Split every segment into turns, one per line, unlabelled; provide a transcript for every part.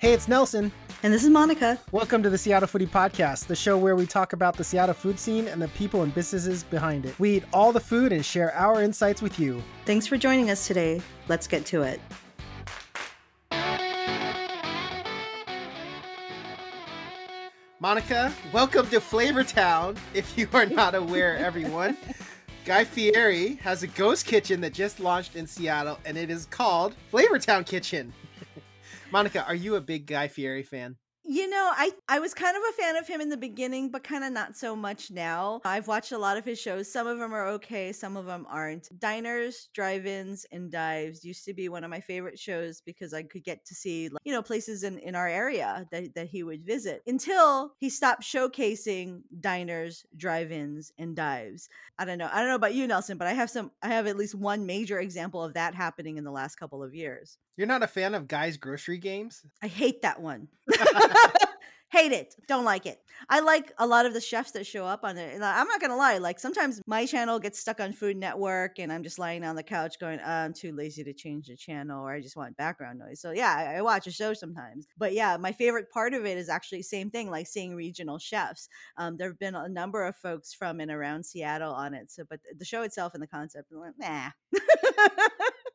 Hey, it's Nelson.
And this is Monica.
Welcome to the Seattle Foodie Podcast, the show where we talk about the Seattle food scene and the people and businesses behind it. We eat all the food and share our insights with you.
Thanks for joining us today. Let's get to it.
Monica, welcome to Flavortown. If you are not aware, everyone, Guy Fieri has a ghost kitchen that just launched in Seattle, and it is called Flavortown Kitchen. Monica, are you a big Guy Fieri fan?
You know, I I was kind of a fan of him in the beginning, but kind of not so much now. I've watched a lot of his shows. Some of them are okay, some of them aren't. Diners, drive-ins, and dives used to be one of my favorite shows because I could get to see, you know, places in in our area that that he would visit. Until he stopped showcasing diners, drive-ins, and dives. I don't know. I don't know about you, Nelson, but I have some. I have at least one major example of that happening in the last couple of years.
You're not a fan of Guy's Grocery Games?
I hate that one. hate it don't like it. I like a lot of the chefs that show up on it i'm not gonna lie like sometimes my channel gets stuck on food network and i'm just lying on the couch going uh, i'm too lazy to change the channel or i just want background noise. So yeah I, I watch a show sometimes. But yeah my favorite part of it is actually same thing like seeing regional chefs. Um, there have been a number of folks from and around seattle on it so but the show itself and the concept like, nah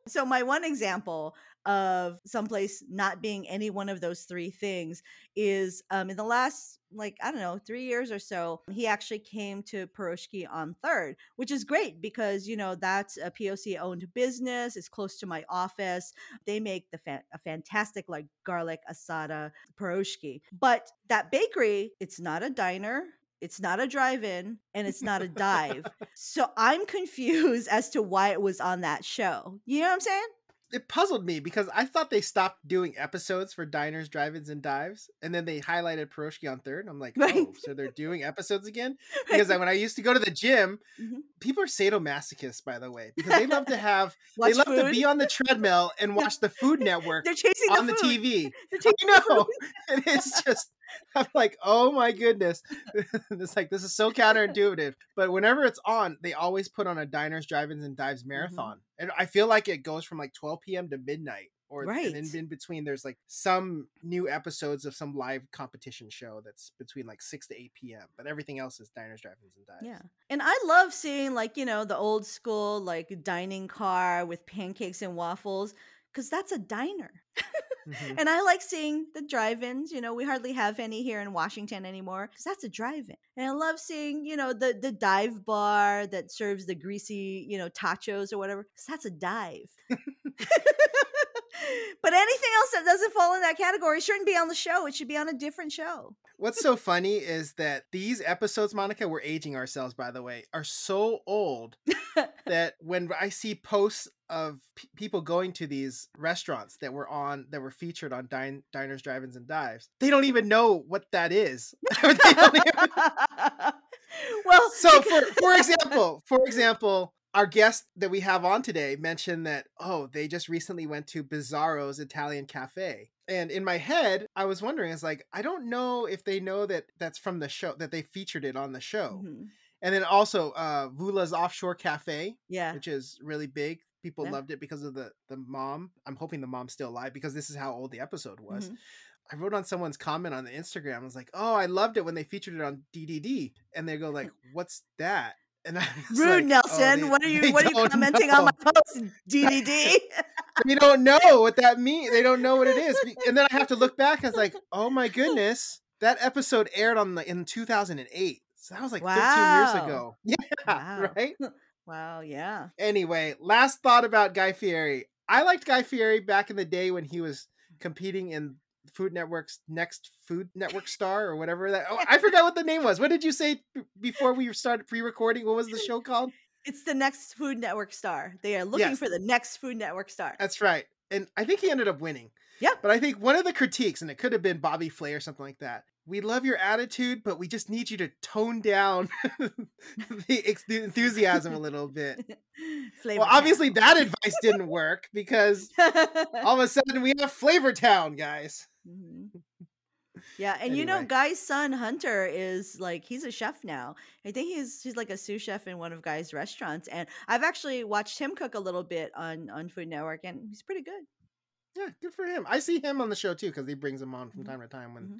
So my one example of someplace not being any one of those three things is um, in the last like I don't know three years or so, he actually came to Piroshki on Third, which is great because you know that's a POC owned business. It's close to my office. They make the fa- a fantastic like garlic asada Piroshki, but that bakery, it's not a diner. It's not a drive in and it's not a dive. so I'm confused as to why it was on that show. You know what I'm saying?
It puzzled me because I thought they stopped doing episodes for diners, drive-ins, and dives, and then they highlighted Piroshki on third. I'm like, right. oh, so they're doing episodes again? Because right. when I used to go to the gym, mm-hmm. people are sadomasochists, by the way, because they love to have, they love food? to be on the treadmill and watch the Food Network.
they're chasing
on
the,
the TV. I know. it is just I'm like, oh my goodness. it's like this is so counterintuitive. But whenever it's on, they always put on a diners, drive-ins, and dives mm-hmm. marathon. Mm-hmm. And I feel like it goes from like 12 p.m. to midnight. Or right. and in, in between there's like some new episodes of some live competition show that's between like 6 to 8 p.m. But everything else is diners, drive-ins, and dives.
Yeah. And I love seeing like, you know, the old school like dining car with pancakes and waffles because that's a diner. Mm-hmm. And I like seeing the drive-ins. You know, we hardly have any here in Washington anymore because that's a drive-in. And I love seeing, you know, the the dive bar that serves the greasy, you know, tachos or whatever. Because that's a dive. but anything else that doesn't fall in that category shouldn't be on the show. It should be on a different show.
What's so funny is that these episodes, Monica, we're aging ourselves, by the way, are so old that when I see posts of p- people going to these restaurants that were on that were featured on din- diners, drive-ins, and dives, they don't even know what that is. even...
well,
so for for example, for example, our guest that we have on today mentioned that oh they just recently went to Bizzarro's italian cafe and in my head i was wondering it's like i don't know if they know that that's from the show that they featured it on the show mm-hmm. and then also uh Voula's offshore cafe
yeah
which is really big people yeah. loved it because of the the mom i'm hoping the mom's still alive because this is how old the episode was mm-hmm. I wrote on someone's comment on the Instagram. I was like, "Oh, I loved it when they featured it on DDD," and they go like, "What's that?"
And Rude, like, oh, Nelson. Oh, they, what are you? What are you commenting know. on my post, DDD?
they don't know what that means. They don't know what it is. And then I have to look back. and it's like, oh my goodness, that episode aired on the in 2008. So that was like wow. 13 years ago. Yeah, wow. right.
Wow. Yeah.
Anyway, last thought about Guy Fieri. I liked Guy Fieri back in the day when he was competing in Food Network's next Food Network star or whatever that. Oh, I forgot what the name was. What did you say before we started pre-recording? What was the show called?
It's the next Food Network star. They are looking yes. for the next Food Network star.
That's right. And I think he ended up winning.
Yeah.
But I think one of the critiques, and it could have been Bobby Flay or something like that. We love your attitude, but we just need you to tone down the, the enthusiasm a little bit. Flavor well, obviously that advice didn't work because all of a sudden we have Flavor Town, guys.
Mm-hmm. Yeah, and anyway. you know, Guy's son Hunter is like he's a chef now. I think he's he's like a sous chef in one of Guy's restaurants, and I've actually watched him cook a little bit on on Food Network, and he's pretty good.
Yeah, good for him. I see him on the show too because he brings him on from
Mhm.
time to time when
Mhm.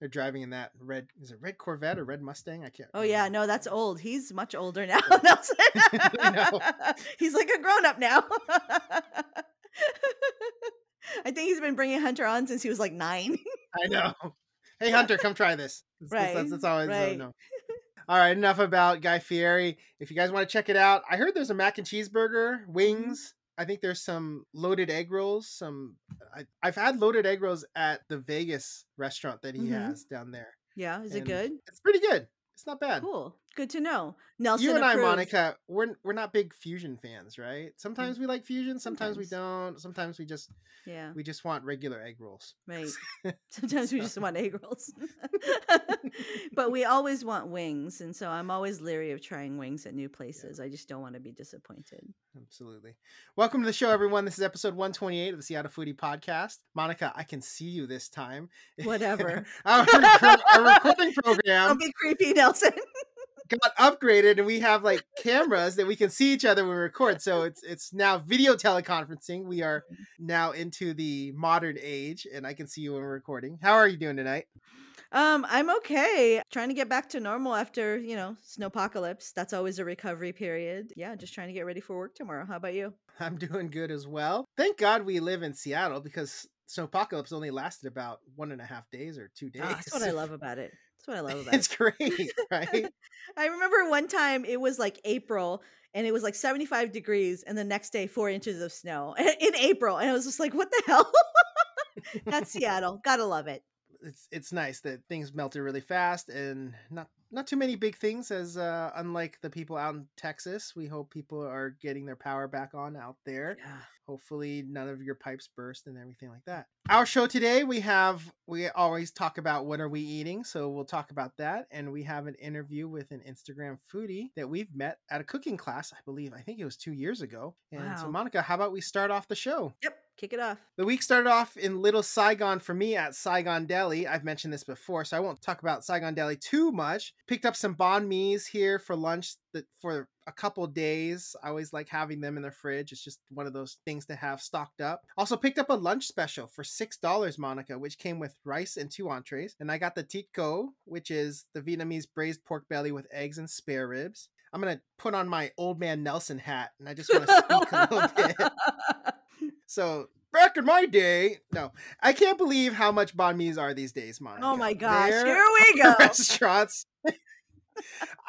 They're driving in that red. Is it red Corvette or red Mustang? I can't.
Oh yeah, no, that's old. He's much older now, Nelson.
know.
he's like a grown up now. I think he's been bringing Hunter on since he was like nine.
I know. Hey Hunter, come try this. That's, that's- that's,
Right,
that's always
right.
no. All right, enough about Guy Fieri. If you guys want to check it out, I heard there's a mac and cheeseburger,
Mm-hmm.
wings. I think there's some loaded egg rolls. Some I, I've had loaded egg rolls at the Vegas restaurant that he
Mhm.
has down there.
yeah, is it good?
It's pretty good. It's not bad.
Cool. Good to know. Nelson
you and I. Monica, we're we're not big fusion fans, right? Sometimes we like fusion, sometimes, we
Mm.
Don't. Sometimes we just
Yeah,
we just want regular egg rolls.
right. Sometimes we just want egg rolls. but we always want wings, and so I'm always leery of trying wings at new places. I just don't want to be disappointed.
Absolutely. Welcome to the show, everyone. This is episode 128 of the Seattle Foodie Podcast. Monica, I can see you this time.
Whatever.
our, our recording program.
Don't be creepy, Nelson.
Got upgraded, and we have like cameras that we can see each other when we record. So it's it's now video teleconferencing. We are now into the modern age, and I can see you when we're recording. How are you doing tonight?
Um, I'm okay. Trying to get back to normal after, you know, snowpocalypse. That's always a recovery period. Yeah, just trying to get ready for work tomorrow. How about you?
I'm doing good as well. Thank God we live in Seattle because snowpocalypse only lasted about one and a half days or two days.
Ah, that's what I love about it. That's what I love about
It's
it.
great, right?
I remember one time it was like April and it was like 75 degrees and the next day 4 inches of snow in April and I was just like what the hell? That's Seattle. Got to love it.
it's it's nice that things melted really fast and not not too many big things as uh unlike the people out in Texas. We hope people are getting their power back on out there.
Yeah.
Hopefully none of your pipes burst and everything like that. Our show today we have we always talk about what are we eating, so we'll talk about that and we have an interview with an Instagram foodie that we've met at a cooking class, I believe. I think it was 2 years ago. And so Monica, how about we start off the show?
Yep, kick it off.
The week started off in Little Saigon for me at Saigon Deli. I've mentioned this before, so I won't talk about Saigon Deli too much. Picked up some banh mi's here for lunch that for a couple days. I always like having them in the fridge. It's just one of those things to have stocked up. Also picked up a lunch special for six dollars, Monica, which came with rice and two entrees. And I got the Thit Kho, which is the Vietnamese braised pork belly with eggs and spare ribs. I'm gonna put on my old man Nelson hat, and I just want to speak a little bit. So back in my day, no, I can't believe how much banh mi's are these days, oh Monica.
oh my gosh,
There
here we go.
Restaurants.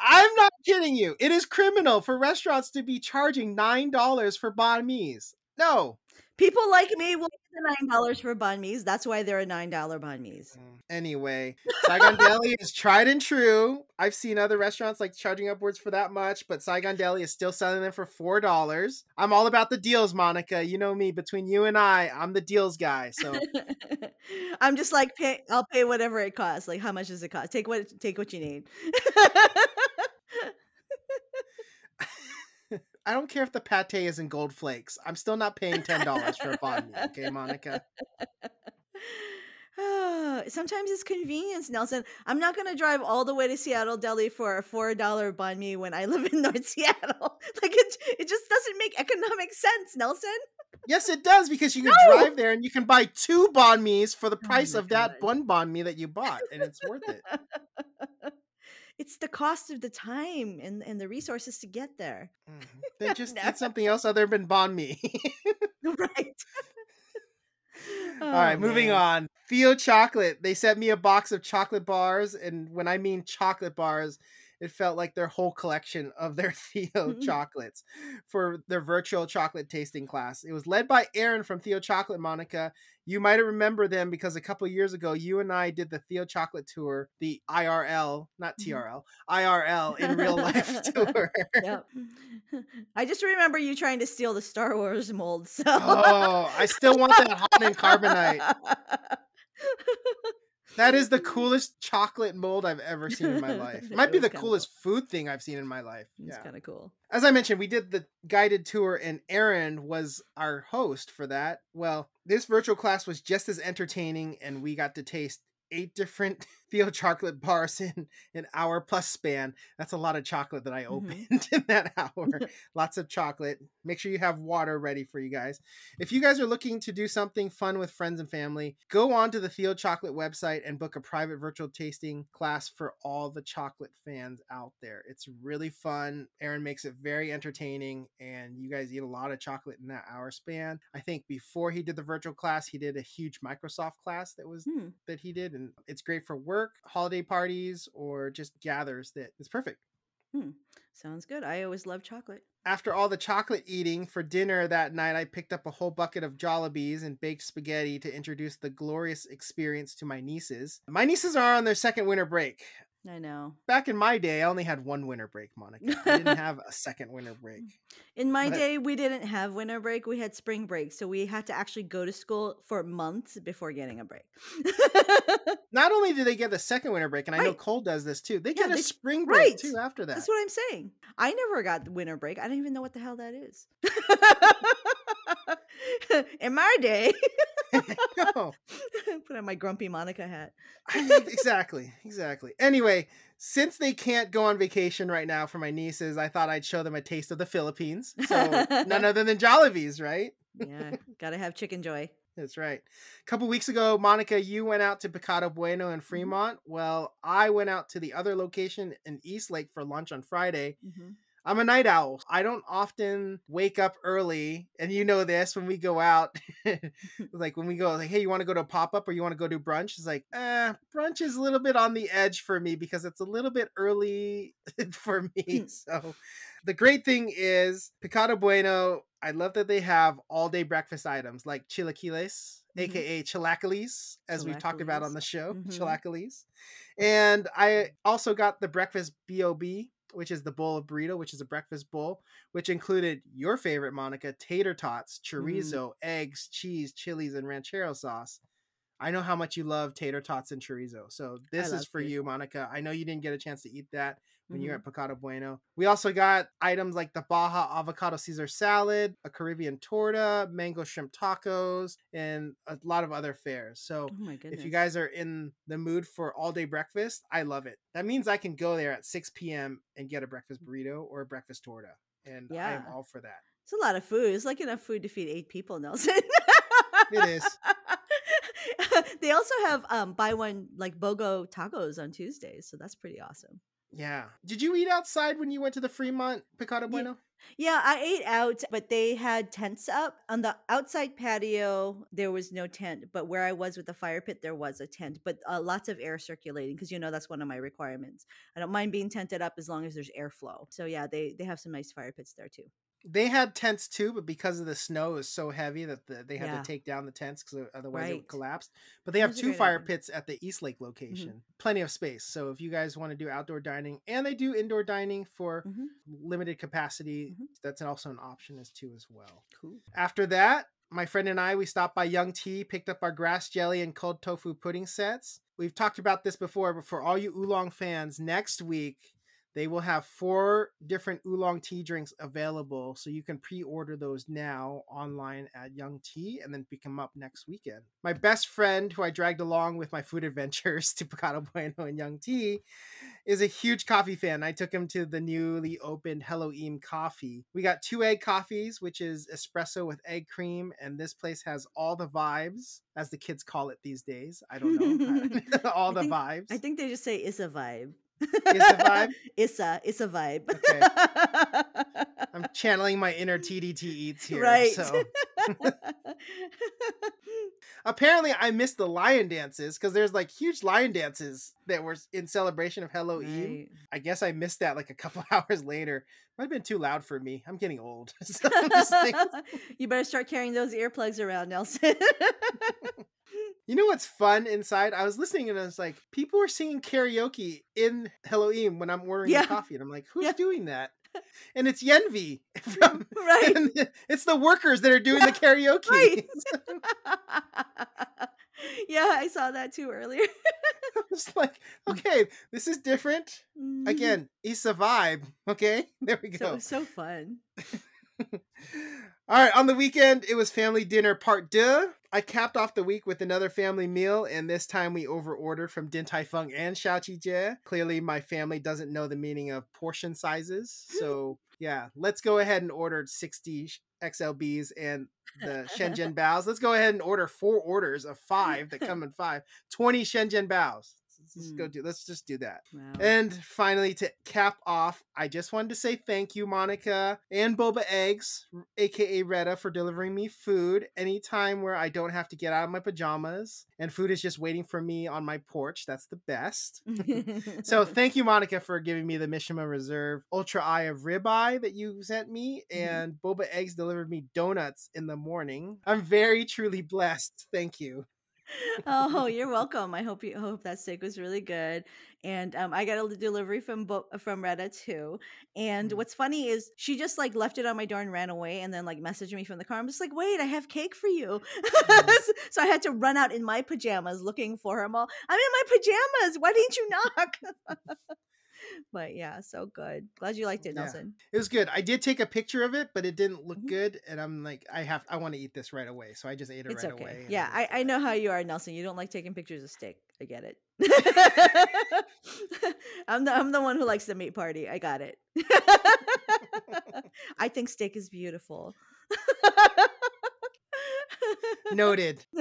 I'm not kidding you. It is criminal for restaurants to be charging nine dollars for banh mi's. No.
People like me will the nine dollars for banh mi's. That's why they're a nine dollar banh mi's.
Mm, anyway, Saigon Deli is tried and true. I've seen other restaurants like charging upwards for that much, but Saigon Deli is still selling them for four dollars. I'm all about the deals, Monica. You know me. Between you and I, I'm the deals guy. So
I'm just like pay, I'll pay whatever it costs. Like how much does it cost? Take what take what you need.
I don't care if the pate is in gold flakes. I'm still not paying ten dollars for a banh mi. Okay, Monica.
Sometimes it's convenience, Nelson. I'm not gonna drive all the way to Saigon Deli for a four dollar banh mi when I live in North Seattle. Like it, it just doesn't make economic sense, Nelson.
Yes, it does because you can
No!
drive there and you can buy two banh mi's for the
Oh
price
my
of that
God.
one banh mi that you bought, and it's worth it.
It's the cost of the time and, and the resources to get there.
Mhm. Then just
No.
eat something else other than banh mi.
right.
All right,
Oh,
moving
man.
on. Theo Chocolate. They sent me a box of chocolate bars, and when I mean chocolate bars, it felt like their whole collection of their Theo chocolates for their virtual chocolate tasting class. It was led by Aaron from Theo Chocolate, Monica. You might remember them because a couple years ago, you and I did the Theo Chocolate tour, the IRL, not
Mhm.
TRL, IRL in real life tour.
Yep. I just remember you trying to steal the Star Wars mold. So
Oh, I still want that hot and carbonite. That is the coolest chocolate mold I've ever seen in my life. Might be the coolest food thing I've seen in my life.
It's
Yeah.
kind of cool.
As I mentioned, we did the guided tour and Aaron was our host for that. Well, this virtual class was just as entertaining and we got to taste eight different Theo chocolate bars in an hour plus span. That's a lot of chocolate that I
Mhm.
opened in that hour. Lots of chocolate. Make sure you have water ready for you guys. If you guys are looking to do something fun with friends and family, go on to the Theo Chocolate website and book a private virtual tasting class for all the chocolate fans out there. It's really fun. Aaron makes it very entertaining, and you guys eat a lot of chocolate in that hour span. I think before he did the virtual class, he did a huge Microsoft class that was
Hmm.
that he did, and it's great for work, holiday parties, or just gathers. That it's perfect.
Hmm, sounds good. I always love chocolate.
After all the chocolate eating for dinner that night, I picked up a whole bucket of Jollibees and baked spaghetti to introduce the glorious experience to my nieces. My nieces are on their second winter break.
I know.
Back in my day, I only had one winter break, Monica. I didn't have a second winter break.
In my
But-
day, we didn't have winter break. We had spring break. So we had to actually go to school for months before getting a break.
Not only do they get the second winter break, and I know Cole does this too, they
Yeah,
get a
they-
spring break
right.
too after that.
That's what I'm saying. I never got the winter break. I don't even know what the hell that is. In my day,
No.
put on my grumpy Monica hat.
exactly, exactly. Anyway, since they can't go on vacation right now for my nieces, I thought I'd show them a taste of the Philippines. So none other than Jollibees, right?
Yeah, gotta have chicken joy.
That's right. A couple weeks ago, Monica, you went out to Pecado Bueno in Fremont. Well, I went out to the other location in Eastlake for lunch on Friday.
Mhm.
I'm a night owl. I don't often wake up early, and you know this when we go out. like when we go, like, hey, you want to go to a pop up or you want to go do brunch? It's like, eh, brunch is a little bit on the edge for me because it's a little bit early for me.
Hmm.
so, the great thing is Pecado Bueno. I love that they have all day breakfast items like chilaquiles, aka chilaquiles, as we've talked about on the show,
Mhm.
chilaquiles. And I also got the breakfast BOB, which is the bowl of burrito, which is a breakfast bowl, which included your favorite, Monica, tater tots,
Mm.
chorizo, eggs, cheese, chilies, and ranchero sauce. I know how much you love tater tots and chorizo. So this is for
chorizo.
you, Monica. I know you didn't get a chance to eat that when you were
Mhm.
at Pecado Bueno. We also got items like the Baja Avocado Caesar salad, a Caribbean torta, mango shrimp tacos, and a lot of other fares. So
Oh
if you guys are in the mood for all day breakfast, I love it. That means I can go there at 6 p.m. and get a breakfast burrito or a breakfast torta. And I am all for that.
it's a lot of food. It's like enough food to feed eight people, Nelson.
It is.
they also have um buy one like BOGO tacos on Tuesdays, so that's pretty awesome.
Yeah. Did you eat outside when you went to the Fremont Pecado Bueno?
Yeah, I ate out, but they had tents up on the outside patio. There was no tent, but where I was with the fire pit, there was a tent, but uh, lots of air circulating because you know that's one of my requirements. I don't mind being tented up as long as there's airflow. So yeah, they they have some nice fire pits there too.
They had tents too, but because of the snow is so heavy that the, they had
Yeah.
to take down the tents because otherwise it
Right.
would collapse. But they have two fire
idea. Mm-hmm.
pits at the Eastlake location. Plenty of space. So if you guys want to do outdoor dining, and they do indoor dining for
Mhm.
limited capacity,
Mhm.
that's also an option as too as well.
Cool.
After that, my friend and I, we stopped by Young Tea, picked up our grass jelly and cold tofu pudding sets. We've talked about this before, but for all you oolong fans, next week they will have four different oolong tea drinks available. So you can pre order those now online at Young Tea and then pick them up next weekend. My best friend, who I dragged along with my food adventures to Pecado Bueno and Young Tea, is a huge coffee fan. I took him to the newly opened Hello Em Coffee. We got two egg coffees, which is espresso with egg cream, and this place has all the vibes, as the kids call it these days. I don't know. all
I
the
think-
vibes.
I think they just say it's a vibe.
It's a vibe?
It's a it's a vibe.
Okay. Channeling my inner TDT eats here.
right.
So apparently I missed the lion dances because there's like huge lion dances that were in celebration of Hello.
Right.
I guess I missed that like a couple hours later. Might have been too loud for me. I'm getting old. So
you better start carrying those earplugs around, Nelson.
you know what's fun inside? I was listening and I was like, people are singing karaoke in Hello Em when I'm ordering
Yeah.
coffee. And I'm like, who's
Yeah.
doing that? And it's Yenvi from
right.
it's the workers that are doing the karaoke.
Right. yeah, I saw that too earlier.
I was like, okay, this is different.
Mhm.
Again, it's a vibe. Okay, there we go.
was so fun.
All right, on the weekend, it was family dinner part deux. I capped off the week with another family meal, and this time we overordered from Din Tai Fung and Xiao Chi Jie. Clearly, my family doesn't know the meaning of portion sizes. So, yeah, let's go ahead and order 60 XLBs and the Sheng Jian Baos. Let's go ahead and order four orders of five that come in five. 20 Sheng Jian Baos. Let's go
Mm.
do. Let's just do that.
Wow.
And finally, to cap off, I just wanted to say thank you, Monica and Boba Eggs, aka Retta, for delivering me food anytime where I don't have to get out of my pajamas and food is just waiting for me on my porch. That's the best. So thank you, Monica, for giving me the Mishima Reserve Ultra Eye of Ribeye that you sent me,
Mhm.
and Boba Eggs delivered me donuts in the morning. I'm very truly blessed. Thank you.
oh, you're welcome. I hope you hope that steak was really good. And um, I got a delivery from Bo- from Retta too. And
Mm.
what's funny is she just like left it on my door and ran away, and then like messaged me from the car. I'm just like, wait, I have cake for you.
Mm.
so I had to run out in my pajamas looking for her. I'm all, I'm in my pajamas. Why didn't you knock? but yeah, so good. Glad you liked it,
Yeah.
Nelson.
It was good. I did take a picture of it, but it didn't look
Mhm.
good. And I'm like, I have, I want to eat this right away, so I just ate it
It's
right
okay.
away.
Yeah,
left
I, I know how you are, Nelson. You don't like taking pictures of steak. I get it. I'm the I'm the one who likes the meat party. I got it. I think steak is beautiful.
Noted.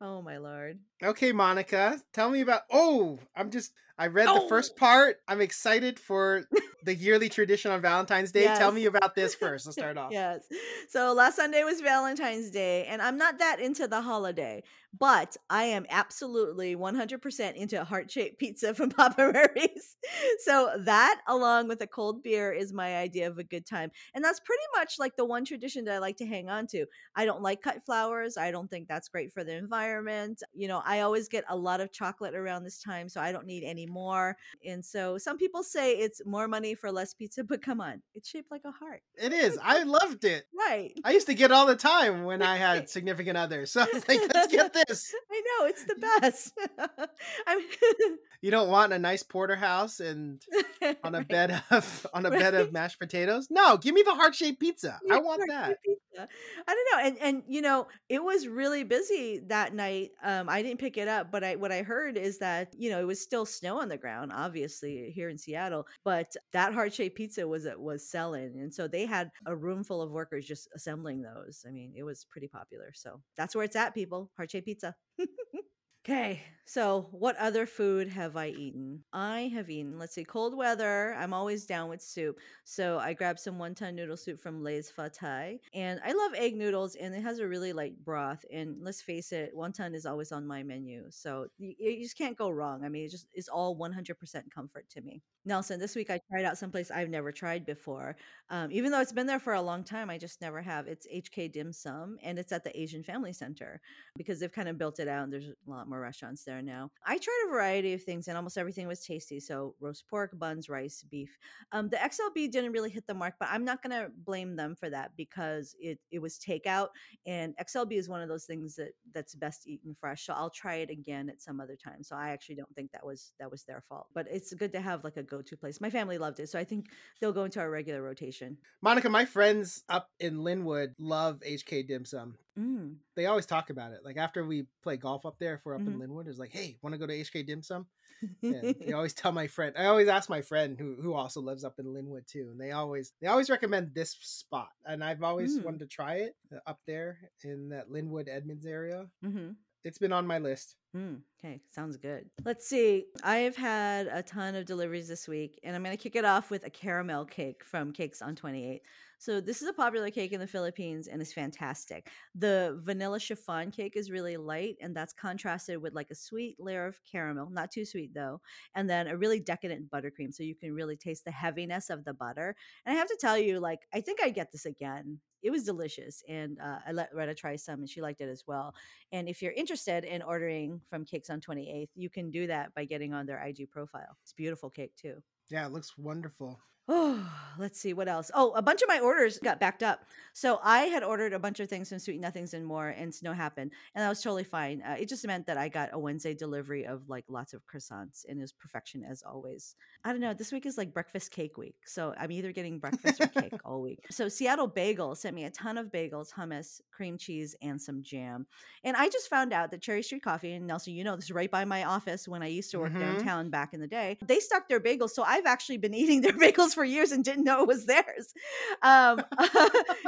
oh my lord.
Okay, Monica, tell me about. Oh, I'm just. I read the
Oh.
first part. I'm excited for the yearly tradition on Valentine's Day. Tell me about this first. Let's start off.
Yes. So last Sunday was Valentine's Day, and I'm not that into the holiday, but I am absolutely 100% into heart shaped pizza from Papa Murphy's. So that, along with a cold beer, is my idea of a good time. And that's pretty much like the one tradition that I like to hang on to. I don't like cut flowers. I don't think that's great for the environment. You know, I always get a lot of chocolate around this time, so I don't need any more. And so some people say it's more money for less pizza, but come on, it's shaped like a heart.
It is. I loved it.
Right.
I used to get all the time when I had significant others. So I was like, let's get this.
I know it's the best. I
You don't want a nice porterhouse and on a
right.
bed of on a bed of mashed potatoes? No, give me the heart shaped pizza. I want that.
pizza. I don't know, and and you know, it was really busy that night. Um, I didn't pick it up, but I what I heard is that you know it was still on the ground, obviously here in Seattle, but that heart shaped pizza was uh, was selling, and so they had a room full of workers just assembling those. I mean, it was pretty popular. So that's where it's at, people. Heart shaped pizza. Okay, so what other food have I eaten? I have eaten, let's see, cold weather. I'm always down with soup. So I grabbed some wonton noodle soup from Lay's Fatai. And I love egg noodles, and it has a really light broth. And let's face it, wonton is always on my menu. So you, you just can't go wrong. I mean, it just is all 100% comfort to me. Nelson, this week I tried out someplace I've never tried before. Um, even though it's been there for a long time, I just never have. It's HK Dim Sum, and it's at the Asian Family Center because they've kind of built it out and there's a lot more restaurants there now. I tried a variety of things and almost everything was tasty. So roast pork, buns, rice, beef. Um, the XLB didn't really hit the mark, but I'm not gonna blame them for that because it it was takeout and XLB is one of those things that that's best eaten fresh. So I'll try it again at some other time. So I actually don't think that was that was their fault. But it's good to have like a go-to place. My family loved it, so I think they'll go into our regular rotation.
Monica, my friends up in Lynnwood love HK dim sum.
Mm.
They always talk about it. Like after we play golf up there, if we're up
Mhm.
in Lynnwood, it's like, hey, want to go to HK dim sum? And they always tell my friend. I always ask my friend who who also lives up in Lynnwood too, and they always they always recommend this spot. And I've always
Mm.
wanted to try it uh, up there in that Lynnwood Edmonds area.
hmm
It's been on my list.
Mm, okay, sounds good. Let's see. I have had a ton of deliveries this week, and I'm going to kick it off with a caramel cake from Cakes on 28. So, this is a popular cake in the Philippines and it's fantastic. The vanilla chiffon cake is really light, and that's contrasted with like a sweet layer of caramel, not too sweet though, and then a really decadent buttercream. So, you can really taste the heaviness of the butter. And I have to tell you, like, I think I get this again. It was delicious, and uh, I let Retta try some, and she liked it as well. And if you're interested in ordering from Cakes on 28th, you can do that by getting on their IG profile. It's beautiful cake too.
Yeah, it looks wonderful.
Oh, let's see what else. Oh, a bunch of my orders got backed up. So I had ordered a bunch of things from Sweet Nothings and more, and snow happened, and that was totally fine. Uh, it just meant that I got a Wednesday delivery of like lots of croissants, and it was perfection as always. I don't know. This week is like breakfast cake week, so I'm either getting breakfast or cake all week. So Seattle Bagel sent me a ton of bagels, hummus, cream cheese, and some jam. And I just found out that Cherry Street Coffee, and Nelson, you know, this is right by my office when I used to work
Mhm.
downtown back in the day. They stocked their bagels, so I've actually been eating their bagels for years and didn't know it was theirs. Um,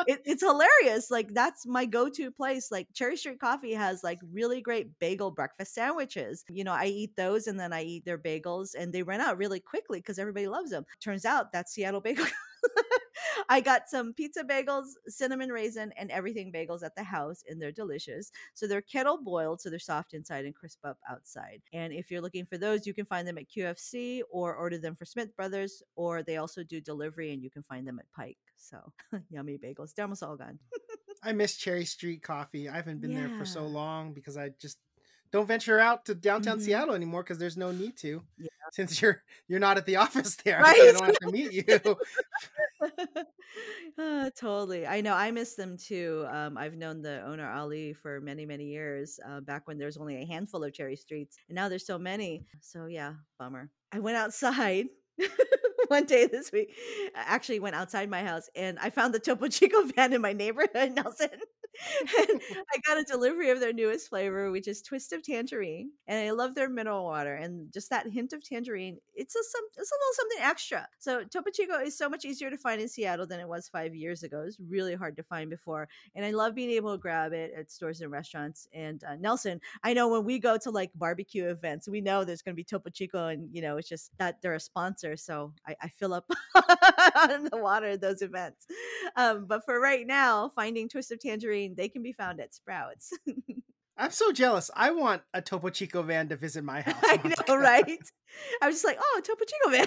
it, it's hilarious. Like that's my go-to place. Like Cherry Street Coffee has like really great bagel breakfast sandwiches. You know, I eat those and then I eat their bagels, and they run out really quickly because everybody loves them. Turns out that's Seattle Bagel. I got some pizza bagels, cinnamon raisin, and everything bagels at the house, and they're delicious. So they're kettle boiled, so they're soft inside and crisp up outside. And if you're looking for those, you can find them at QFC or order them for Smith Brothers, or they also do delivery, and you can find them at Pike. So yummy bagels. They're almost all gone.
I miss Cherry Street Coffee. I haven't been there for so long because I just don't venture out to downtown
Mhm.
Seattle anymore because there's no need to.
Yeah.
Since you're you're not at the office there, I don't have to meet you.
Uh, totally. I know. I miss them too. Um, I've known the owner Ali for many, many years. Uh, back when there's only a handful of cherry streets, and now there's so many. So yeah, bummer. I went outside one day this week. I actually went outside my house, and I found the Topo Chico van in my neighborhood, Nelson. I got a delivery of their newest flavor, which is twist of tangerine, and I love their mineral water and just that hint of tangerine. It's a some, it's a little something extra. So Topo Chico is so much easier to find in Seattle than it was five years ago. It's really hard to find before, and I love being able to grab it at stores and restaurants. And uh, Nelson, I know when we go to like barbecue events, we know there's going to be Topo Chico, and you know it's just that they're a sponsor, so I, I fill up on the water at those events. Um, but for right now, finding Twist of Tangerine, they can be found at Sprouts.
I'm so jealous. I want a Topo Chico van to visit my house.
I know, right? I was just like, oh, Topo Chico man.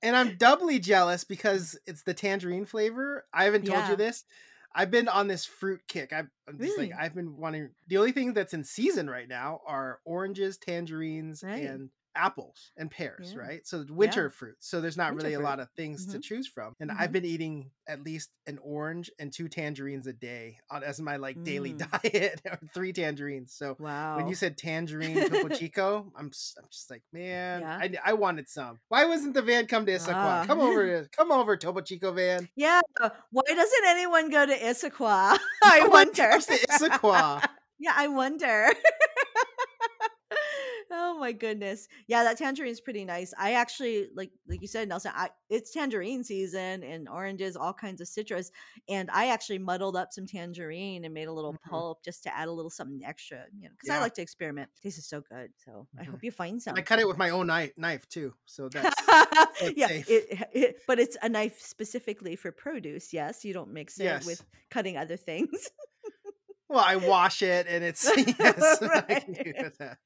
And I'm doubly jealous because it's the tangerine flavor. I haven't told
Yeah.
you this. I've been on this fruit kick. I've, I'm just
Really?
like I've been wanting. The only thing that's in season right now are oranges, tangerines,
Right.
and apples and pears.
Yeah.
Right, so winter fruits. So there's not
Winter
really a lot of things to
Mhm.
choose from. And
Mhm.
I've been eating at least an orange and two tangerines a day as my like daily
Mm.
diet, or three tangerines. So
wow.
when you said tangerine Topo Chico, I'm s- I'm just like, man,
Yeah.
I, I wanted some. Why wasn't the van come to Issaquah?
Ah.
Come over, to, come over, Topo Chico van.
yeah, why doesn't anyone go to Issaquah? I wonder.
to Issaquah.
yeah, I wonder. Oh my goodness. Yeah, that tangerine is pretty nice. I actually like like you said, Nelson, I it's tangerine season and oranges, all kinds of citrus. And I actually muddled up some tangerine and made a little
Mhm.
pulp just to add a little something extra, you know, because I like to experiment. It tastes so good. So I
Mhm.
hope you find some.
I cut it with my own knife, knife too. So that's that's
yeah,
safe.
it, it, but it's a knife specifically for produce. Yes, you don't mix it
Yes.
with cutting other things.
well, I wash it and it's yes, I
Right.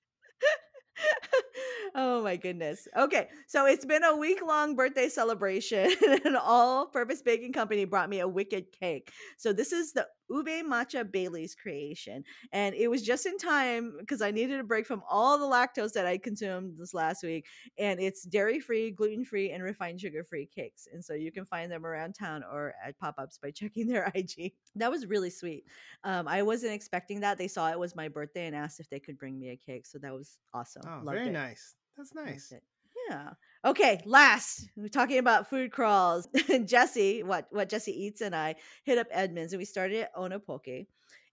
Oh my goodness. Okay, so it's been a week long birthday celebration, and all purpose baking company brought me a wicked cake. So this is the Ube Matcha Bailey's creation, and it was just in time because I needed a break from all the lactose that I consumed this last week. And it's dairy free, gluten free, and refined sugar free cakes. And so you can find them around town or at pop ups by checking their IG. That was really sweet. Um, I wasn't expecting that. They saw it was my birthday and asked if they could bring me a cake. So that was awesome.
Oh,
Loved
very
it.
nice. That's nice.
Yeah. Okay. Last, we're talking about food crawls. Jesse, what what Jesse eats, and I hit up Edmonds, and we started at Ono Poke.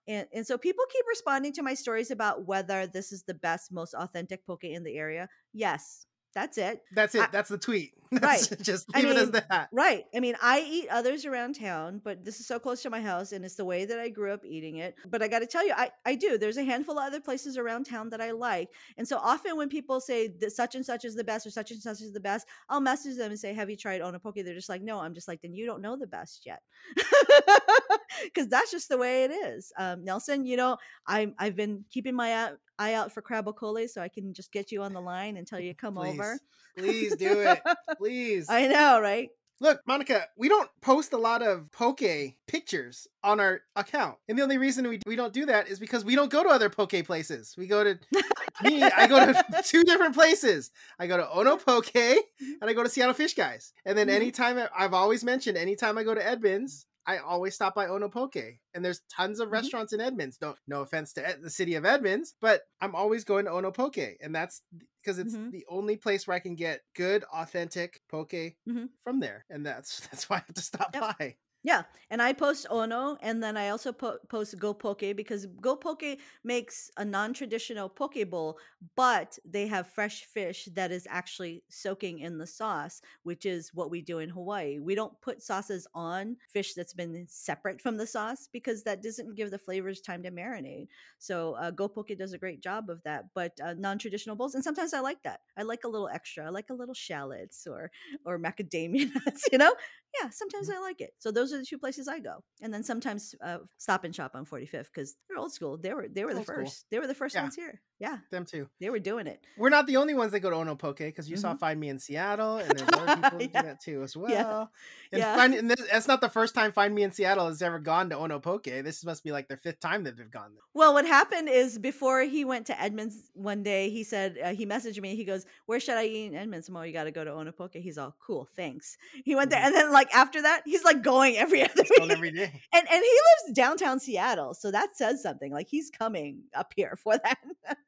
And, and so people keep responding to my stories about whether this is the best, most authentic poke in the area. Yes, that's it.
That's it.
I-
That's the tweet. That's just
I
leave it as that.
Right. I mean, I eat others around town, but this is so close to my house and it's the way that I grew up eating it. But I got to tell you, I, I do. There's a handful of other places around town that I like. And so often when people say that such and such is the best or such and such is the best, I'll message them and say, Have you tried Ono Poke? They're just like, No. I'm just like, Then you don't know the best yet. Because that's just the way it is. Um, Nelson, you know, I'm, I've been keeping my eye out for crabocole so I can just get you on the line and tell you to come over.
Please, please do it. Please.
I know, right?
Look, Monica, we don't post a lot of poke pictures on our account. And the only reason we, we don't do that is because we don't go to other poke places. We go to Me, I go to two different places. I go to Ono Poke and I go to Seattle Fish Guys. And then
Mhm.
anytime I've always mentioned, anytime I go to Edmonds, I always stop by Onopoke, And there's tons of
Mhm.
restaurants in Edmonds. No, no offense to Ed- the city of Edmonds, but I'm always going to Onopoke, and that's because it's
Mhm.
the only place where I can get good, authentic poke
Mhm.
from there, and that's that's why I have to stop
Yep.
by.
Yeah, and I post Ono, and then I also po- post Go Poke because Go Poke makes a non-traditional poke bowl, but they have fresh fish that is actually soaking in the sauce, which is what we do in Hawaii. We don't put sauces on fish that's been separate from the sauce because that doesn't give the flavors time to marinate. So uh, Go Poke does a great job of that, but uh, non-traditional bowls, and sometimes I like that. I like a little extra. I like a little shallots or or macadamia nuts, you know yeah, sometimes
Mm-hmm.
I like it. So those are the two places I go, and then sometimes uh, Stop and Shop on 45th because they're old school. They were they were the
Old school.
first. They were the first
Yeah.
ones here. Yeah,
Them too.
they were doing it.
We're not the only ones that go to Ono Poke because you saw
Mhm.
Find Me in Seattle, and there's other people that
Yeah.
do that too as well.
Yeah.
And,
Yeah.
find, and this, that's not the first time Find Me in Seattle has ever gone to Ono Poke. This must be like their fifth time that they've gone there.
Well, what happened is before he went to Edmonds one day, he said uh, he messaged me. He goes, "Where should I eat in Edmonds?" Mo, you got to go to Onopoke. He's all cool, thanks. He went there,
Mhm.
and then like after that, he's like going every other
going
week.
every day.
and and he lives downtown Seattle, so that says something. Like he's coming up here for that.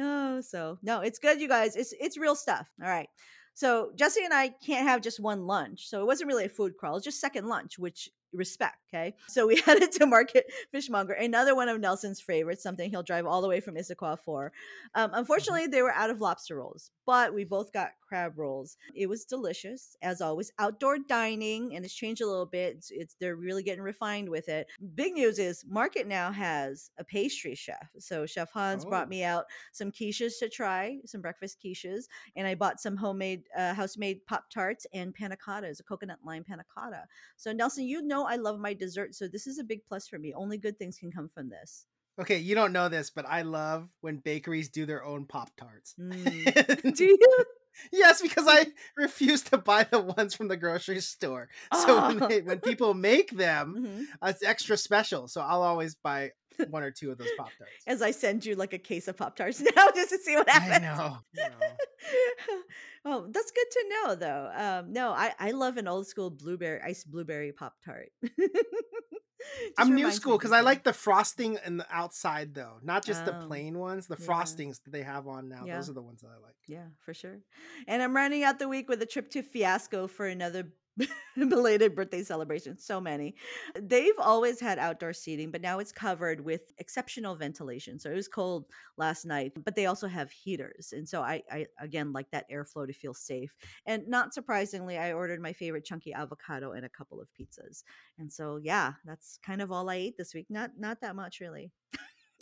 oh, so no, it's good, you guys. It's it's real stuff. All right. So Jesse and I can't have just one lunch, so it wasn't really a food crawl. It's just second lunch, which respect. Okay. So we headed to Market Fishmonger, another one of Nelson's favorites, something he'll drive all the way from Issaquah for. Um, unfortunately, they were out of lobster rolls, but we both got crab rolls. It was delicious, as always. Outdoor dining, and it's changed a little bit. It's, it's they're really getting refined with it. Big news is Market now has a pastry chef. So Chef Hans
Oh.
brought me out some quiches to try, some breakfast quiches, and I bought some homemade, uh, house-made pop tarts and panna cottas, a coconut lime panna cotta. So Nelson, you know I love my dessert, so this is a big plus for me. Only good things can come from this.
Okay, you don't know this, but I love when bakeries do their own Pop Tarts.
Mm. Do you?
yes, because I refuse to buy the ones from the grocery store. So when,
Oh.
they, when people make them,
Mhm.
it's extra special. So I'll always buy one or two of those Pop Tarts.
As I send you like a case of Pop Tarts now just to see what
I
happens.
know. I know.
oh, that's good to know, though. Um, no, I, I love an old school blueberry iced blueberry pop tart.
I'm new school because I like the frosting and the outside though, not just the
Oh,
plain ones. The
yeah.
frostings that they have on now,
Yeah.
those are the ones that I like.
Yeah, for sure. And I'm rounding out the week with a trip to Fiasco for another belated birthday celebration. So many. They've always had outdoor seating, but now it's covered with exceptional ventilation. So it was cold last night, but they also have heaters. And so I, I again like that airflow to feel safe. And not surprisingly, I ordered my favorite chunky avocado and a couple of pizzas. And so yeah, that's kind of all I ate this week. Not not that much really.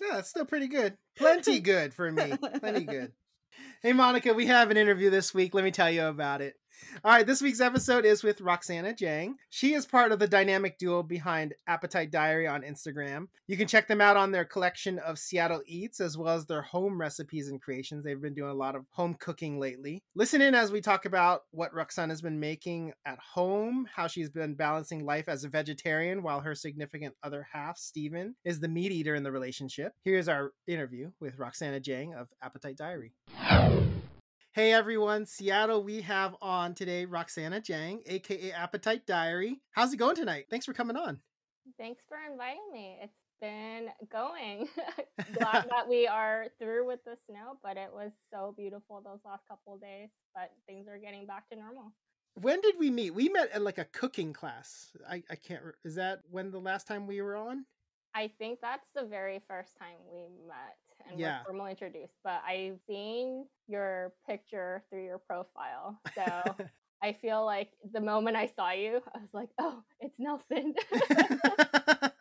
Yeah, it's still pretty good. Plenty good for me. Plenty good. Hey, Monica, we have an interview this week. Let me tell you about it. All right, this week's episode is with Roxana Jang. She is part of the dynamic duo behind Appetite Diary on Instagram. You can check them out on their collection of Seattle Eats as well as their home recipes and creations. They've been doing a lot of home cooking lately. Listen in as we talk about what Roxana's been making at home, how she's been balancing life as a vegetarian while her significant other half, Steven, is the meat eater in the relationship. Here's our interview with Roxana Jang of Appetite Diary. Hey everyone, Seattle, we have on today Roxana Jang, aka Appetite Diary. How's it going tonight? Thanks for coming on.
Thanks for inviting me. It's been going. Glad that we are through with the snow, but it was so beautiful those last couple of days. But things are getting back to normal.
When did we meet? We met at like a cooking class. I, I can't, re- is that when the last time we were on?
I think that's the very first time we met and
Yeah.
were formally introduced. But I've seen your picture through your profile. So I feel like the moment I saw you, I was like, oh, it's Nelson.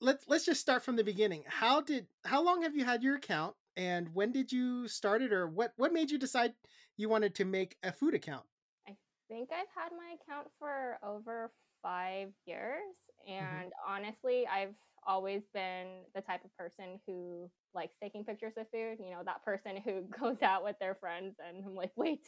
let's let's just start from the beginning. How did how long have you had your account and when did you start it or what what made you decide you wanted to make a food account?
I think I've had my account for over five years. Mm-hmm. And honestly, I've always been the type of person who likes taking pictures of food. You know, that person who goes out with their friends and I'm like, wait,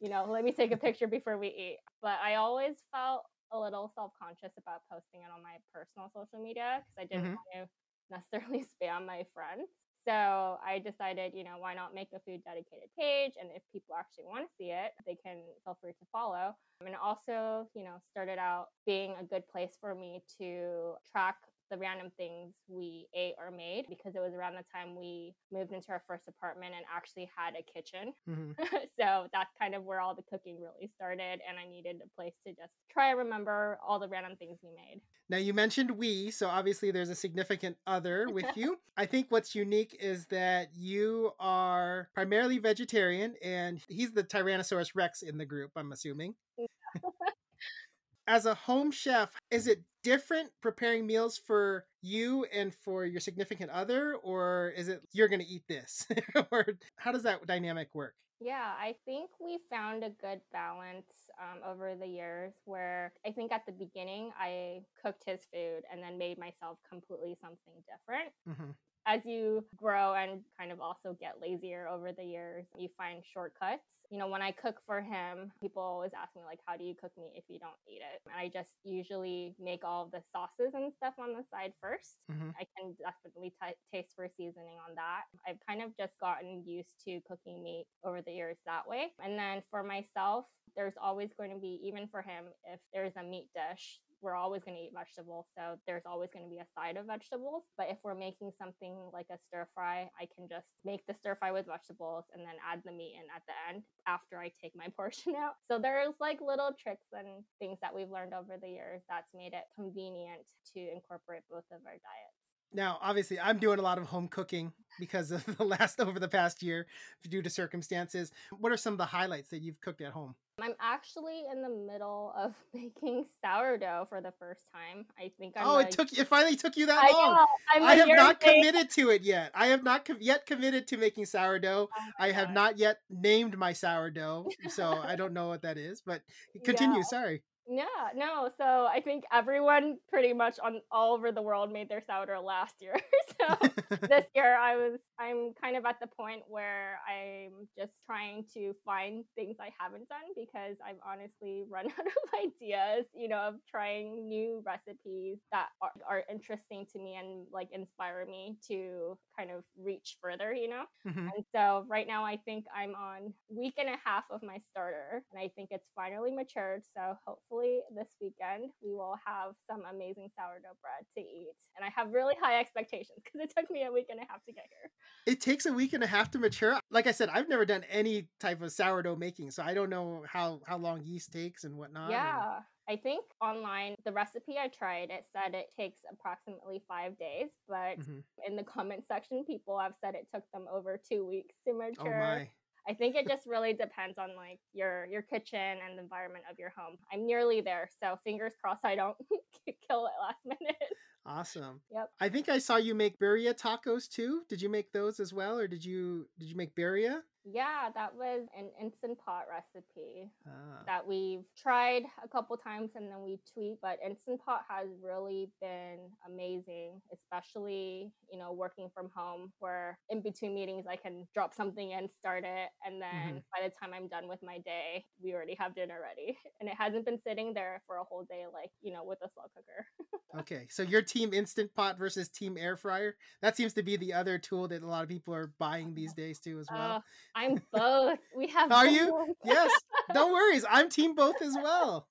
you know, let me take a picture before we eat. But I always felt a little self conscious about posting it on my personal social media because I didn't
Mhm.
want to necessarily spam my friends. So I decided, you know, why not make a food dedicated page? And if people actually want to see it, they can feel free to follow. And also, you know, started out being a good place for me to track the random things we ate or made because it was around the time we moved into our first apartment and actually had a kitchen. Mm-hmm. so that's kind of where all the cooking really started. And I needed a place to just try and remember all the random things we made.
Now, you mentioned we, so obviously there's a significant other with you. I think what's unique is that you are primarily vegetarian and he's the Tyrannosaurus Rex in the group, I'm assuming. As a home chef, is it different preparing meals for you and for your significant other or is it you're going to eat this or how does that dynamic work?
Yeah i think we found a good balance um, over the years where i think at the beginning i cooked his food and then made myself completely something different. Mm-hmm. As you grow and kind of also get lazier over the years, you find shortcuts you know, when I cook for him, people always ask me, like, how do you cook meat if you don't eat it? And I just usually make all the sauces and stuff on the side 1st mm-hmm. I can definitely t- taste for seasoning on that. I've kind of just gotten used to cooking meat over the years that way. And then for myself, there's always going to be, even for him, if there's a meat dish, we're always going to eat vegetables. So there's always going to be a side of vegetables. But if we're making something like a stir fry, I can just make the stir fry with vegetables and then add the meat in at the end after I take my portion out. So there's like little tricks and things that we've learned over the years that's made it convenient to incorporate both of our diets.
Now, obviously, I'm doing a lot of home cooking because of the last over the past year due to circumstances. What are some of the highlights that you've cooked at home?
I'm actually in the middle of making sourdough for the first time. I think I'm
Oh, it took it finally took you that I long. I have not committed to it yet. I have not com- yet committed to making sourdough. Oh I have God. not yet named my sourdough, so I don't know what that is, but continue, yeah. sorry.
Yeah, no. So I think everyone pretty much on all over the world made their sourdough last year. so this year I was I'm kind of at the point where I'm just trying to find things I haven't done because I've honestly run out of ideas, you know, of trying new recipes that are, are interesting to me and like inspire me to kind of reach further, you know? Mm-hmm. And so right now I think I'm on week and a half of my starter and I think it's finally matured. So hopefully this weekend we will have some amazing sourdough bread to eat. And I have really high expectations because it took me a week and a half to get here.
It takes a week and a half to mature. Like I said, I've never done any type of sourdough making, so I don't know how how long yeast takes and whatnot.
Yeah. And... I think online, the recipe I tried, it said it takes approximately five days, but mm-hmm. in the comment section, people have said it took them over two weeks to oh mature. Oh my. I think it just really depends on like your your kitchen and the environment of your home. I'm nearly there, so fingers crossed I don't kill it last minute.
Awesome.
Yep.
I think I saw you make birria tacos too. Did you make those as well, or did you did you make birria?
Yeah, that was an instant pot recipe ah. that we've tried a couple times and then we tweak. But instant pot has really been amazing, especially you know working from home, where in between meetings I can drop something in, start it, and then mm-hmm. by the time I'm done with my day, we already have dinner ready, and it hasn't been sitting there for a whole day like you know with a slow cooker.
okay, so your team instant pot versus team air fryer. That seems to be the other tool that a lot of people are buying these days too, as well. Uh,
I'm both. We have.
Are both. you? yes. Don't worry. I'm team both as well.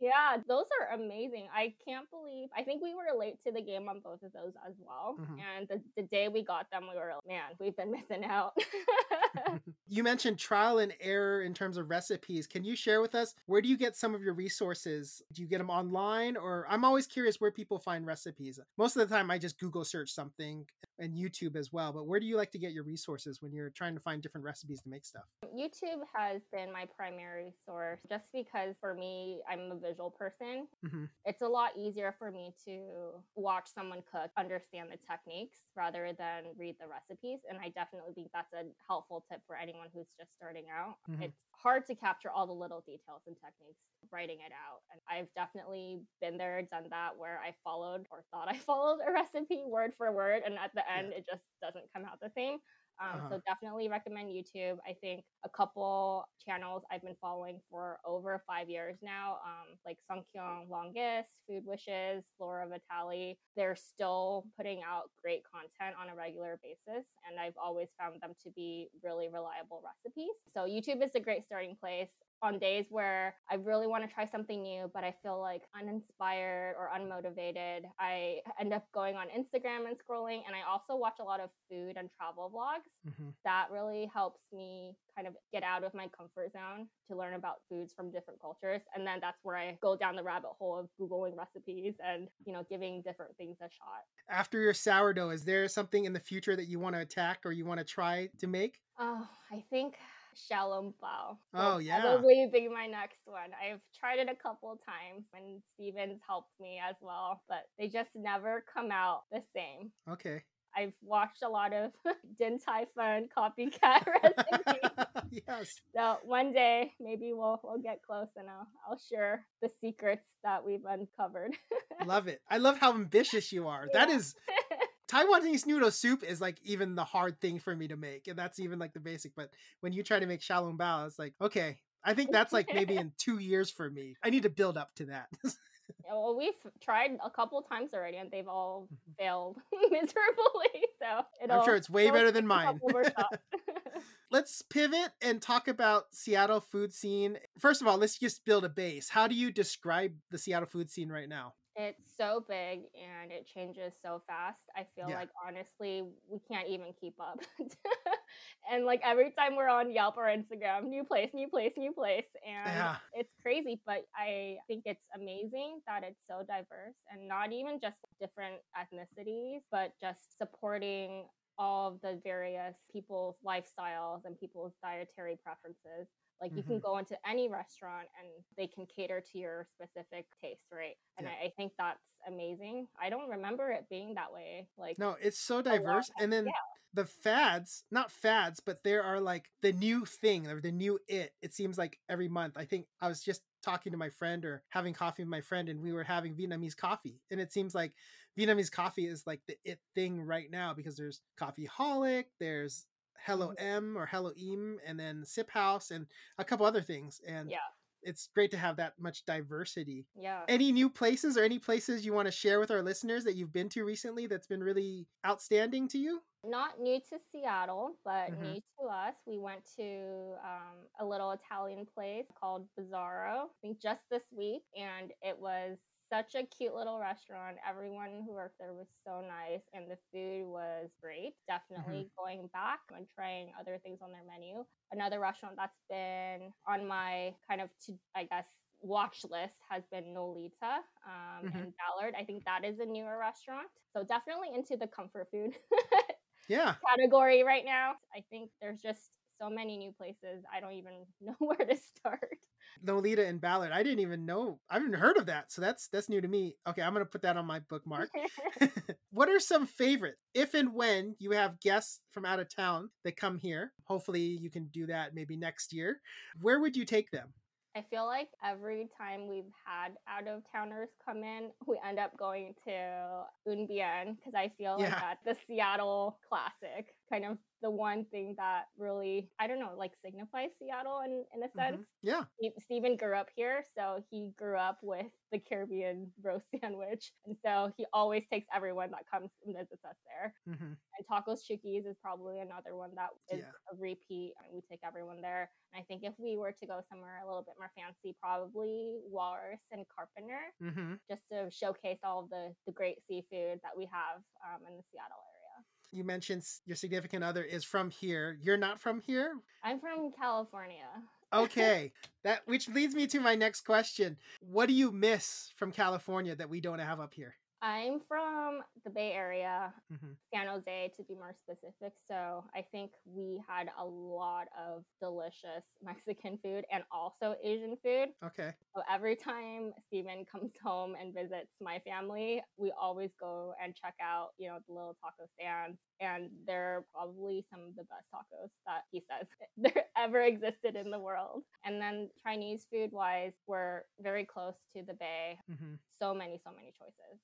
Yeah, those are amazing. I can't believe. I think we were late to the game on both of those as well. Mm-hmm. And the, the day we got them, we were like, man, we've been missing out.
you mentioned trial and error in terms of recipes. Can you share with us where do you get some of your resources? Do you get them online or I'm always curious where people find recipes. Most of the time I just Google search something and YouTube as well, but where do you like to get your resources when you're trying to find different recipes to make stuff?
YouTube has been my primary source just because for me, I'm a visual person. Mm-hmm. It's a lot easier for me to watch someone cook, understand the techniques rather than read the recipes. And I definitely think that's a helpful tip for anyone who's just starting out. Mm-hmm. It's hard to capture all the little details and techniques writing it out. And I've definitely been there, done that where I followed or thought I followed a recipe word for word. And at the end, yeah. it just doesn't come out the same. Um,
Uh-huh.
So definitely recommend YouTube. I think a couple channels I've been following for over five years now, um, like Seonkyoung Longest, Food Wishes, Laura Vitale. They're still putting out great content on a regular basis, and I've always found them to be really reliable recipes. So YouTube is a great starting place on days where I really want to try something new, but I feel like uninspired or unmotivated, I end up going on Instagram and scrolling. And I also watch a lot of food and travel vlogs.
Mhm.
That really helps me kind of get out of my comfort zone to learn about foods from different cultures. And then that's where I go down the rabbit hole of Googling recipes and, you know, giving different things a shot.
After your sourdough, is there something in the future that you want to attack or you want to try to make?
Oh, I think xiaolong bao.
Oh, yeah.
Probably be my next one. I've tried it a couple times and Steven's helped me as well, but they just never come out the same.
Okay.
I've watched a lot of Din Tai Fung copycat recipes.
yes.
So one day maybe we'll we'll get close and I'll I'll share the secrets that we've uncovered.
Love it. I love how ambitious you are. That
Yeah.
is Taiwanese noodle soup is like even the hard thing for me to make, and that's even like the basic. But when you try to make xiaolong bao, it's like okay, I think that's like maybe in two years for me. I need to build up to that.
Yeah, well, we've tried a couple times already, and they've all
Mhm.
failed miserably. So
I'm sure it's way better than mine.
couple more shots.
let's pivot and talk about Seattle food scene. First of all, let's just build a base. How do you describe the Seattle food scene right now?
It's so big and it changes so fast. I feel
Yeah.
like honestly, we can't even keep up. and like every time we're on Yelp or Instagram, new place, new place, new place. And
Yeah.
it's crazy, but I think it's amazing that it's so diverse and not even just different ethnicities, but just supporting all of the various people's lifestyles and people's dietary preferences. Like you can
Mhm.
go into any restaurant and they can cater to your specific taste, right? And
Yeah.
I, I think that's amazing. I don't remember it being that way. Like
No, it's so diverse. And then
yeah.
the fads, not fads, but there are like the new thing or the new it. It seems like every month. I think I was just talking to my friend or having coffee with my friend and we were having Vietnamese coffee. And it seems like Vietnamese coffee is like the it thing right now because there's Coffeeholic, there's Hello
Mhm.
Em or Hello Eam, and then Sip House and a couple other things. And
Yeah.
it's great to have that much diversity.
yeah.
Any new places or any places you want to share with our listeners that you've been to recently that's been really outstanding to you?
not new to Seattle, but
Mhm.
new to us. We went to um, a little Italian place called Bizzarro, I think just this week, and it was such a cute little restaurant. Everyone who worked there was so nice, and the food was great. Definitely going back and trying other things on their menu. Another restaurant that's been on my kind of, to, I guess, watch list has been Nolita um,
Mhm.
in Ballard. I think that is a newer restaurant. So definitely into the comfort food
Yeah.
category right now. I think there's just so many new places. I don't even know where to start.
Lolita and Ballard. I didn't even know. I haven't heard of that. So that's that's new to me. Okay, I'm gonna put that on my bookmark. what are some favorites? If and when you have guests from out of town that come here, hopefully you can do that maybe next year. Where would you take them?
I feel like every time we've had out of towners come in, we end up going to Un Bien because I feel like
Yeah.
that's the Seattle classic, kind of the one thing that really, I don't know, like signifies Seattle in, in a
Mhm.
sense.
Yeah.
Ste- Steven grew up here, so he grew up with the Caribbean roast sandwich. And so he always takes everyone that comes and visits us there.
hmm
And Tacos Chukis is probably another one that is
Yeah.
a repeat. And we take everyone there. And I think if we were to go somewhere a little bit more fancy, probably Walrus and Carpenter,
hmm
just to showcase all of the, the great seafood that we have um, in the Seattle.
You mentioned your significant other is from here. You're not from here?
I'm from California.
Okay. that which leads me to my next question. What do you miss from California that we don't have up here?
I'm from the Bay Area,
hmm
San Jose to be more specific. So I think we had a lot of delicious Mexican food and also Asian food.
Okay.
So every time Steven comes home and visits my family, we always go and check out, you know, the little taco stands. And they're probably some of the best tacos that he says there ever existed in the world. And then Chinese food wise, we're very close to the bay.
hmm
So many, so many choices.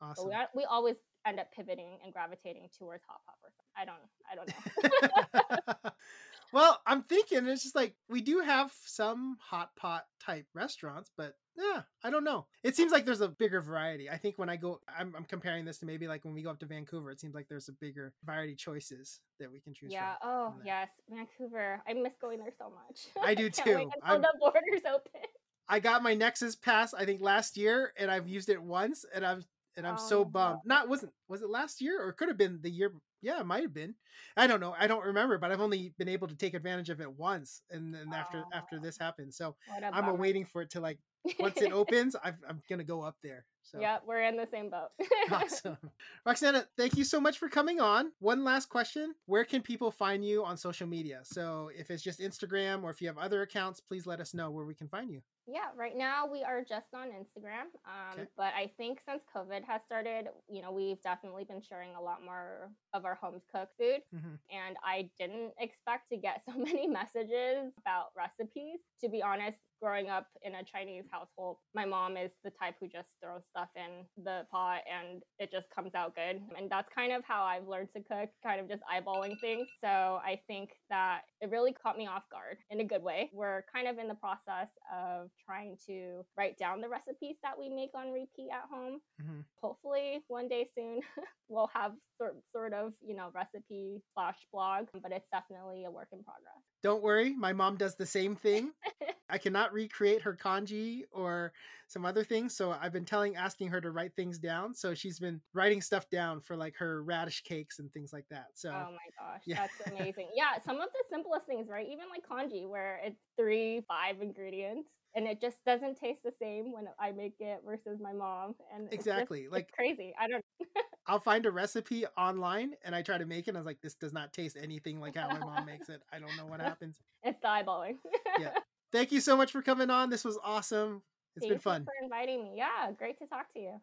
But we, are, we always end up pivoting and gravitating towards hot pot for some. I don't I don't know.
well, I'm thinking it's just like we do have some hot pot type restaurants, but yeah, I don't know. It seems like there's a bigger variety. I think when I go, I'm, I'm comparing this to maybe like when we go up to Vancouver, it seems like there's a bigger variety choices that we can choose
yeah.
from.
Oh
from
yes, Vancouver. I miss going there so much.
I do
can't
too.
until the borders open.
I got my Nexus pass I think last year, and I've used it once, and I'm and I'm
Oh,
so
no.
bummed. Not wasn't was it last year or could have been the year? Yeah, it might have been. I don't know. I don't remember, but I've only been able to take advantage of it once, and then after after
Oh.
this happened, so I'm
bummer.
awaiting for it to like once it opens, I've, I'm gonna go up there. So
Yeah, we're in the same boat.
awesome, Roxana. Thank you so much for coming on. One last question: Where can people find you on social media? So if it's just Instagram or if you have other accounts, please let us know where we can find you.
Yeah, right now we are just on Instagram. Um,
Okay.
But I think since COVID has started, you know, we've definitely been sharing a lot more of our home cooked food.
Mhm.
And I didn't expect to get so many messages about recipes. To be honest, growing up in a Chinese household, my mom is the type who just throws stuff in the pot and it just comes out good. And that's kind of how I've learned to cook, kind of just eyeballing things. So I think that it really caught me off guard in a good way. We're kind of in the process of trying to write down the recipes that we make on repeat at home.
Mhm.
Hopefully, one day soon we'll have sort sort of you know recipe slash blog, but it's definitely a work in progress.
Don't worry, my mom does the same thing. I cannot recreate her congee or some other things, so I've been telling, asking her to write things down. So she's been writing stuff down for like her radish cakes and things like that. So
Oh my gosh,
yeah.
that's amazing. yeah, some of the simplest things, right? Even like congee, where it's three, five ingredients, and it just doesn't taste the same when I make it versus my mom. And it's just-
Exactly,
it's
like-
crazy. I don't.
I'll find a recipe online and I try to make it. And I was like, this does not taste anything like how my mom makes it. I don't know what happens.
It's eyeballing.
Yeah. Thank you so much for coming on. This was awesome. It's
Thank
been
you
fun.
for inviting me. Yeah, great to talk to you.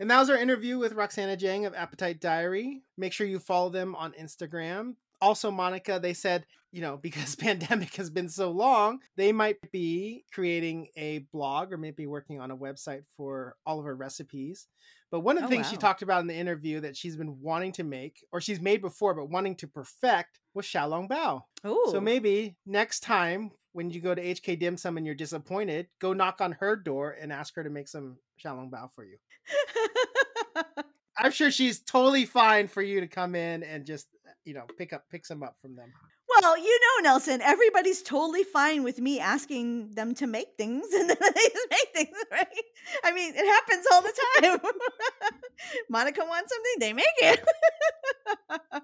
And that was our interview with Roxana Jang of Appetite Diary. Make sure you follow them on Instagram. Also, Monica, they said, you know, because pandemic has been so long, they might be creating a blog or maybe working on a website for all of her recipes. But one of the
Oh,
things she talked about in the interview that she's been wanting to make, or she's made before, but wanting to perfect, was xiaolong bao.
Oh,
So maybe next time when you go to HK Dim Sum and you're disappointed, go knock on her door and ask her to make some xiaolong bao for you. I'm sure she's totally fine for you to come in and just you know pick up pick some up from them.
Well, you know, Nelson, everybody's totally fine with me asking them to make things and then they just make things, right? I mean, it happens all the time. Monica wants something, they make it.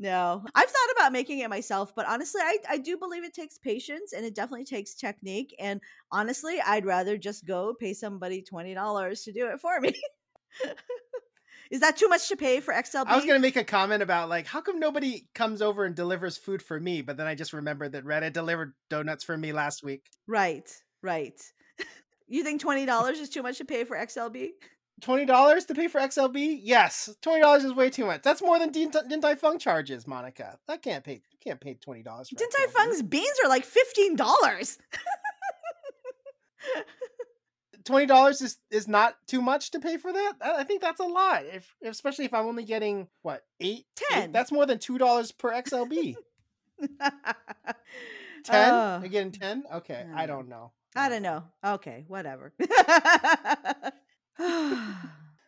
no, I've thought about making it myself, but honestly, I, I do believe it takes patience and it definitely takes technique. And honestly, I'd rather just go pay somebody $20 to do it for me. Is that too much to pay for XLB?
I was gonna make a comment about like how come nobody comes over and delivers food for me, but then I just remembered that Reddit delivered donuts for me last week.
Right, right. you think twenty dollars is too much to pay for XLB?
Twenty dollars to pay for XLB? Yes, twenty dollars is way too much. That's more than Din, Din Tai Fung charges, Monica. That can't pay. You can't pay twenty dollars.
Din Tai Fung's beans are like fifteen dollars.
twenty dollars is is not too much to pay for that. I think that's a lot. If especially if I'm only getting what eight, eight-
Ten.
that's more than two dollars per XLB. Ten?
Oh.
You're getting ten? Okay, I
I
don't know.
I don't know. Okay, whatever.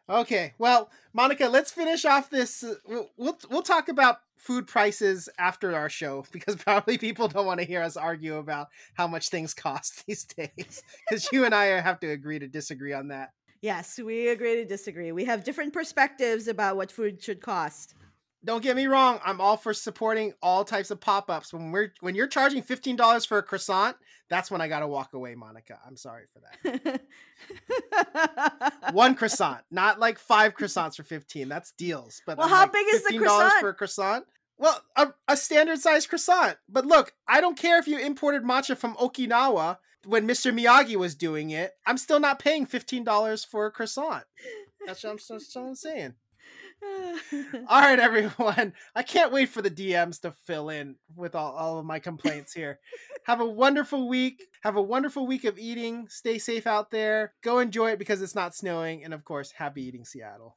Okay, well, Monica, let's finish off this. uh, We'll, we'll we'll talk about food prices after our show because probably people don't want to hear us argue about how much things cost these days. Because you and I have to agree to disagree on that.
yes, we agree to disagree. We have different perspectives about what food should cost.
Don't get me wrong, I'm all for supporting all types of pop-ups. When we're when you're charging fifteen dollars for a croissant, that's when I gotta walk away, Monica. I'm sorry for that. One croissant, not like five croissants for fifteen. That's deals. But
Well,
I'm
how
like,
big is the
$15
croissant?
for a croissant? Well, a, a standard sized croissant. But look, I don't care if you imported matcha from Okinawa when Mr. Miyagi was doing it. I'm still not paying fifteen dollars for a croissant. That's what I'm, that's what I'm saying. All right, everyone. I can't wait for the DMs to fill in with all, all of my complaints here. Have a wonderful week. Have a wonderful week of eating. Stay safe out there. Go enjoy it because it's not snowing. And of course, happy eating Seattle.